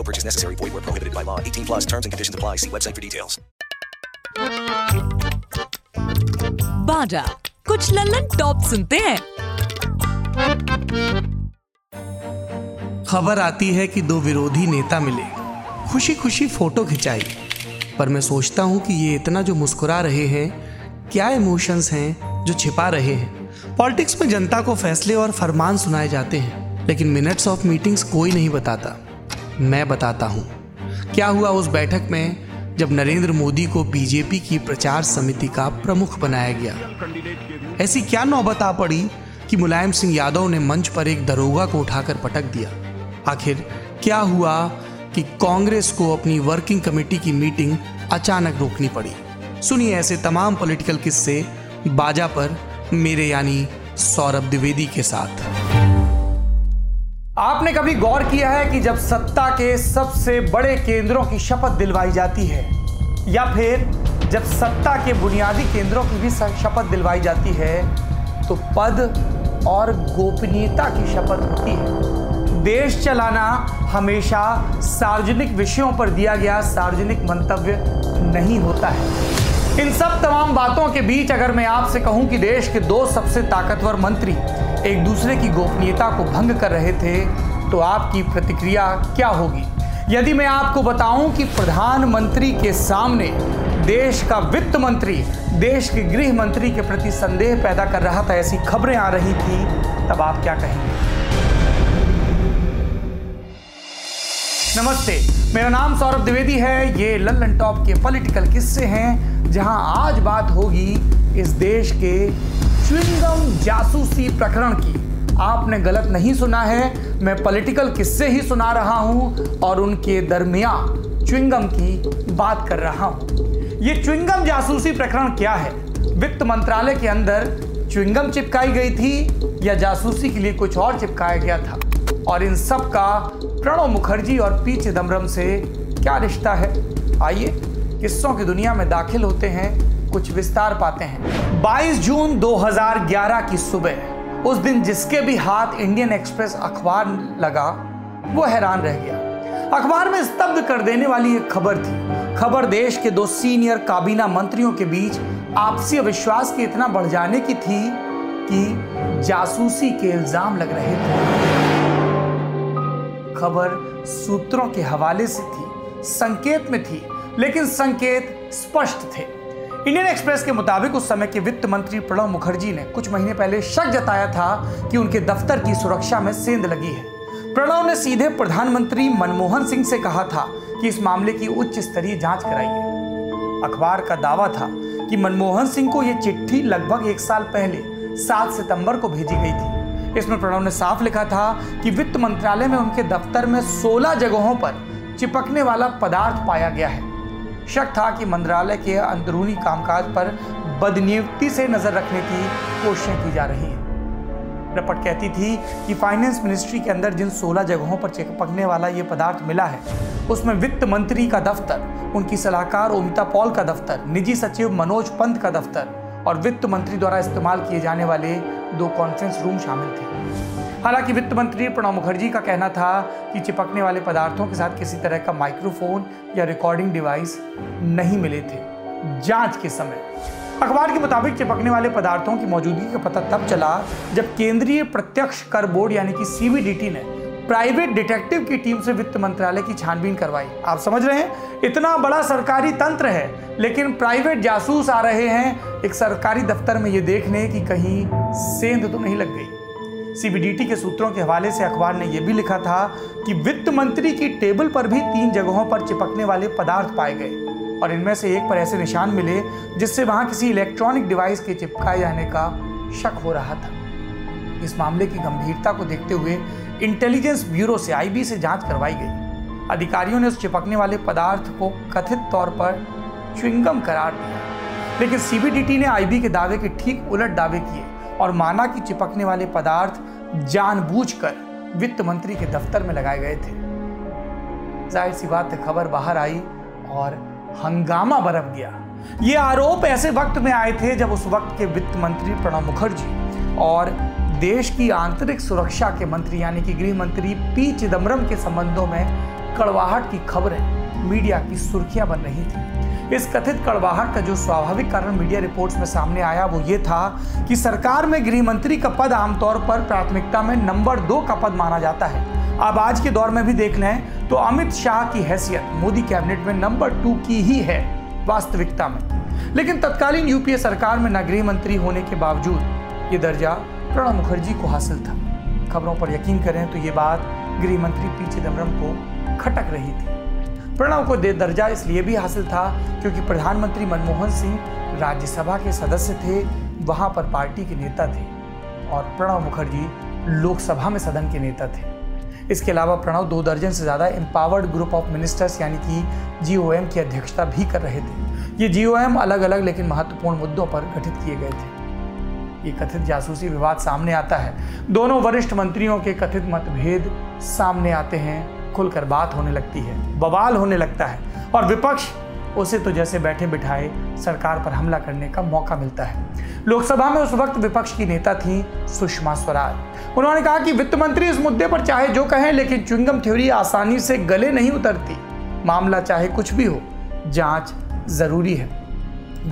No purchase necessary. Void where prohibited by law. 18 plus terms and conditions apply. See website for details. बाजा कुछ Lallan top सुनते हैं खबर आती है कि दो विरोधी नेता मिले खुशी खुशी फ़ोटो खिंचाई पर मैं सोचता हूँ कि ये इतना जो मुस्कुरा रहे हैं क्या इमोशंस हैं जो छिपा रहे हैं पॉलिटिक्स में जनता को फैसले और फरमान सुनाए जाते हैं लेकिन मिनट्स ऑफ़ मीटिंग्स कोई नहीं बताता मैं बताता हूँ। क्या हुआ उस बैठक में जब नरेंद्र मोदी को बीजेपी की प्रचार समिति का प्रमुख बनाया गया? ऐसी क्या नौबत आ पड़ी कि मुलायम सिंह यादव ने मंच पर एक दरोगा को उठाकर पटक दिया? आखिर क्या हुआ कि कांग्रेस को अपनी वर्किंग कमेटी की मीटिंग अचानक रोकनी पड़ी? सुनिए ऐसे तमाम पॉलिटिकल किस्से बाजा पर मेरे यानी सौरभ द्विवेदी के साथ। आपने कभी गौर किया है कि जब सत्ता के सबसे बड़े केंद्रों की शपथ दिलवाई जाती है, या फिर जब सत्ता के बुनियादी केंद्रों की भी शपथ दिलवाई जाती है तो पद और गोपनीयता की शपथ होती है। देश चलाना हमेशा सार्वजनिक विषयों पर दिया गया सार्वजनिक मंतव्य नहीं होता है। इन सब तमाम बातों के बीच अगर मैं आपसे कहूँ कि देश के दो सबसे ताकतवर मंत्री एक दूसरे की गोपनीयता को भंग कर रहे थे तो आपकी प्रतिक्रिया क्या होगी? यदि मैं आपको बताऊँ कि प्रधानमंत्री के सामने देश का वित्त मंत्री, देश के गृह मंत्री के प्रति संदेह पैदा कर रहा था, ऐसी खबरें आ रही थी, तब आप क्या कहेंगे? नमस्ते, मेरा नाम सौरभ द्विवेदी है। ये लल्लन टॉप के पॉलिटिकल किस्से हैं, जहाँ आज बात होगी इस देश के च्विंगम जासूसी प्रकरण की। आपने गलत नहीं सुना है, मैं पॉलिटिकल किस्से ही सुना रहा हूँ और उनके दरमियान च्विंगम की बात कर रहा हूँ। ये च्विंगम जासूसी प्रकरण क्या है? वित्त मंत्रालय के अंदर च्विंगम चिपकाई गई थी या जासूसी के लिए कुछ और चिपकाया गया था? और इन सब का प्रणव मुखर्जी और पी चिदम्बरम से क्या रिश्ता है? आइए, किस्सों की दुनिया में दाखिल होते हैं। कुछ विस्तार पाते हैं। 22 जून 2011 की सुबह, उस दिन जिसके भी हाथ इंडियन एक्सप्रेस अखबार लगा, वो हैरान रह गया। अखबार में स्तब्ध कर देने वाली एक खबर थी। खबर देश के दो सीनियर काबीना मंत्रियों के बीच आपसी अविश्वास के इतना बढ़ जाने की थी कि जासूसी के इल्ज़ाम लग रहे थे। खबर सूत्रों के हवाले से थी, संकेत में थी, लेकिन संकेत स्पष्ट थे। इंडियन एक्सप्रेस के मुताबिक उस समय के वित्त मंत्री प्रणब मुखर्जी ने कुछ महीने पहले शक जताया था कि उनके दफ्तर की सुरक्षा में सेंध लगी है। प्रणव ने सीधे प्रधानमंत्री मनमोहन सिंह से कहा था कि इस मामले की उच्च स्तरीय जाँच कराइए। अखबार का दावा था कि मनमोहन सिंह को यह चिट्ठी लगभग एक साल पहले 7 सितंबर को भेजी गई थी। इसमें प्रणव ने साफ़ लिखा था कि वित्त मंत्रालय में उनके दफ्तर में 16 जगहों पर चिपकने वाला पदार्थ पाया गया है। शक था कि मंत्रालय के अंदरूनी कामकाज पर बदनियुक्ति से नज़र रखने की कोशिशें की जा रही हैं। रिपोर्ट कहती थी कि फाइनेंस मिनिस्ट्री के अंदर जिन 16 जगहों पर चिपकने वाला ये पदार्थ मिला है, उसमें वित्त मंत्री का दफ्तर, उनकी सलाहकार ओमिता पॉल का दफ्तर, निजी सचिव मनोज पंत का दफ्तर और वित्त मंत्री द्वारा इस्तेमाल किए जाने वाले दो कॉन्फ्रेंस रूम शामिल थे। हालाँकि वित्त मंत्री प्रणब मुखर्जी का कहना था कि चिपकने वाले पदार्थों के साथ किसी तरह का माइक्रोफोन या रिकॉर्डिंग डिवाइस नहीं मिले थे। जाँच के समय। अखबार के मुताबिक चिपकने वाले पदार्थों की मौजूदगी का पता तब चला जब केंद्रीय प्रत्यक्ष कर बोर्ड यानी कि सीबीडीटी ने प्राइवेट डिटेक्टिव की टीम से वित्त मंत्रालय की छानबीन करवाई। आप समझ रहे हैं? इतना बड़ा सरकारी तंत्र है, लेकिन प्राइवेट जासूस आ रहे हैं। एक सरकारी दफ्तर में ये देखने कि कहीं सेंध तो नहीं लग गई। सीबीडीटी के सूत्रों के हवाले से अखबार ने यह भी लिखा था कि वित्त मंत्री की टेबल पर भी तीन जगहों पर चिपकने वाले पदार्थ पाए गए और इनमें से एक पर ऐसे निशान मिले जिससे वहाँ किसी इलेक्ट्रॉनिक डिवाइस के चिपकाए जाने का शक हो रहा था। इस मामले की गंभीरता को देखते हुए इंटेलिजेंस ब्यूरो से आईबी से जाँच करवाई गई। अधिकारियों ने उस चिपकने वाले पदार्थ को कथित तौर पर च्विंगम करार दिया। लेकिन सीबीडीटी ने आईबी के दावे के ठीक उलट दावे किए और माना कि चिपकने वाले पदार्थ जानबूझकर वित्त मंत्री के दफ्तर में लगाए गए थे। ज़ाहिर सी बात है, खबर बाहर आई और हंगामा बरप गया। ये आरोप ऐसे वक्त में आए थे जब उस वक्त के वित्त मंत्री प्रणब मुखर्जी और देश की आंतरिक सुरक्षा के मंत्री, यानी कि गृह मंत्री पी चिदम्बरम के संबंधों में कड़वाहट की खबरें मीडिया की सुर्खियाँ बन रही थी। इस कथित कड़वाहट का जो स्वाभाविक कारण मीडिया रिपोर्ट्स में सामने आया, वो ये था कि सरकार में गृह मंत्री का पद आमतौर पर प्राथमिकता में नंबर दो का पद माना जाता है। अब आज के दौर में भी देख लें तो अमित शाह की हैसियत मोदी कैबिनेट में नंबर टू की ही है वास्तविकता में। लेकिन तत्कालीन यूपीए सरकार में न गृह मंत्री होने के बावजूद ये दर्जा प्रणब मुखर्जी को हासिल था। खबरों पर यकीन करें तो ये बात गृह मंत्री पी चिदम्बरम को खटक रही थी। प्रणव को दे दर्जा इसलिए भी हासिल था क्योंकि प्रधानमंत्री मनमोहन सिंह राज्यसभा के सदस्य थे, वहाँ पर पार्टी के नेता थे और प्रणव मुखर्जी लोकसभा में सदन के नेता थे। इसके अलावा प्रणव दो दर्जन से ज़्यादा एम्पावर्ड ग्रुप ऑफ़ मिनिस्टर्स यानी कि जीओएम की अध्यक्षता भी कर रहे थे। ये जीओएम अलग अलग लेकिन महत्वपूर्ण मुद्दों पर गठित किए गए थे। ये कथित जासूसी विवाद सामने आता है। दोनों वरिष्ठ मंत्रियों के कथित मतभेद सामने आते हैं। खुलकर बात होने लगती है, बवाल होने लगता है और विपक्ष उसे तो जैसे बैठे बिठाए सरकार पर हमला करने का मौका मिलता है। लोकसभा में उस वक्त विपक्ष की नेता थी सुषमा स्वराज। उन्होंने कहा कि वित्त मंत्री इस मुद्दे पर चाहे जो कहें, लेकिन च्विंगम थ्योरी आसानी से गले नहीं उतरती। मामला चाहे कुछ भी हो, जाँच ज़रूरी है।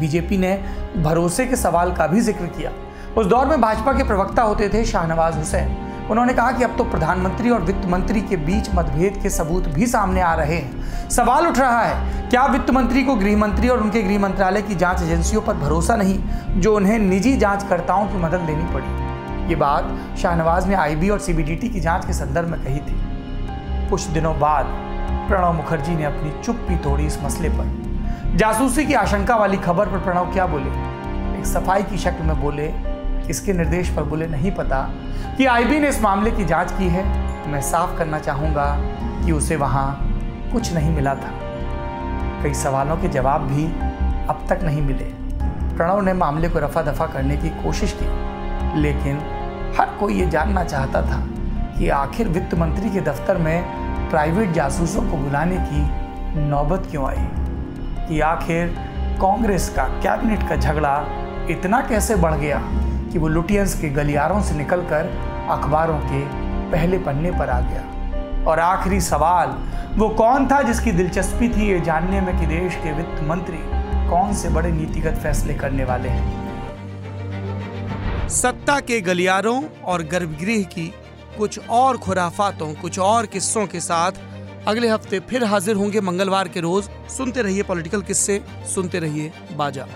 बीजेपी ने भरोसे के सवाल का भी ज़िक्र किया। उस दौर में भाजपा के प्रवक्ता होते थे शाहनवाज हुसैन। उन्होंने कहा कि अब तो प्रधानमंत्री और वित्त मंत्री के बीच मतभेद के सबूत भी सामने आ रहे हैं। सवाल उठ रहा है, क्या वित्त मंत्री को गृह मंत्री और उनके गृह मंत्रालय की जाँच एजेंसियों पर भरोसा नहीं, जो उन्हें निजी जांचकर्ताओं की मदद लेनी पड़ी? ये बात शाहनवाज ने आईबी और सीबीडीटी की जाँच के संदर्भ में कही थी। कुछ दिनों बाद प्रणव मुखर्जी ने अपनी चुप्पी तोड़ी इस मसले पर। जासूसी की आशंका वाली खबर पर प्रणव क्या बोले? एक सफ़ाई की शक्ल में बोले इसके निर्देश पर बोले, नहीं पता कि आईबी ने इस मामले की जाँच की है। मैं साफ़ करना चाहूँगा कि उसे वहाँ कुछ नहीं मिला था। कई सवालों के जवाब भी अब तक नहीं मिले। प्रणव ने मामले को रफा दफ़ा करने की कोशिश की, लेकिन हर कोई ये जानना चाहता था कि आखिर वित्त मंत्री के दफ्तर में प्राइवेट जासूसों को बुलाने की नौबत क्यों आई? कि आखिर कांग्रेस का कैबिनेट का झगड़ा इतना कैसे बढ़ गया? कि वो लुटियंस के गलियारों से निकलकर अखबारों के पहले पन्ने पर आ गया। और आखिरी सवाल, वो कौन था जिसकी दिलचस्पी थी ये जानने में कि देश के वित्त मंत्री कौन से बड़े नीतिगत फैसले करने वाले हैं? सत्ता के गलियारों और गर्भगृह की कुछ और खुराफातों, कुछ और किस्सों के साथ अगले हफ़्ते फिर हाजिर होंगे मंगलवार के रोज। सुनते रहिए पॉलिटिकल किस्से, सुनते रहिए बाजा।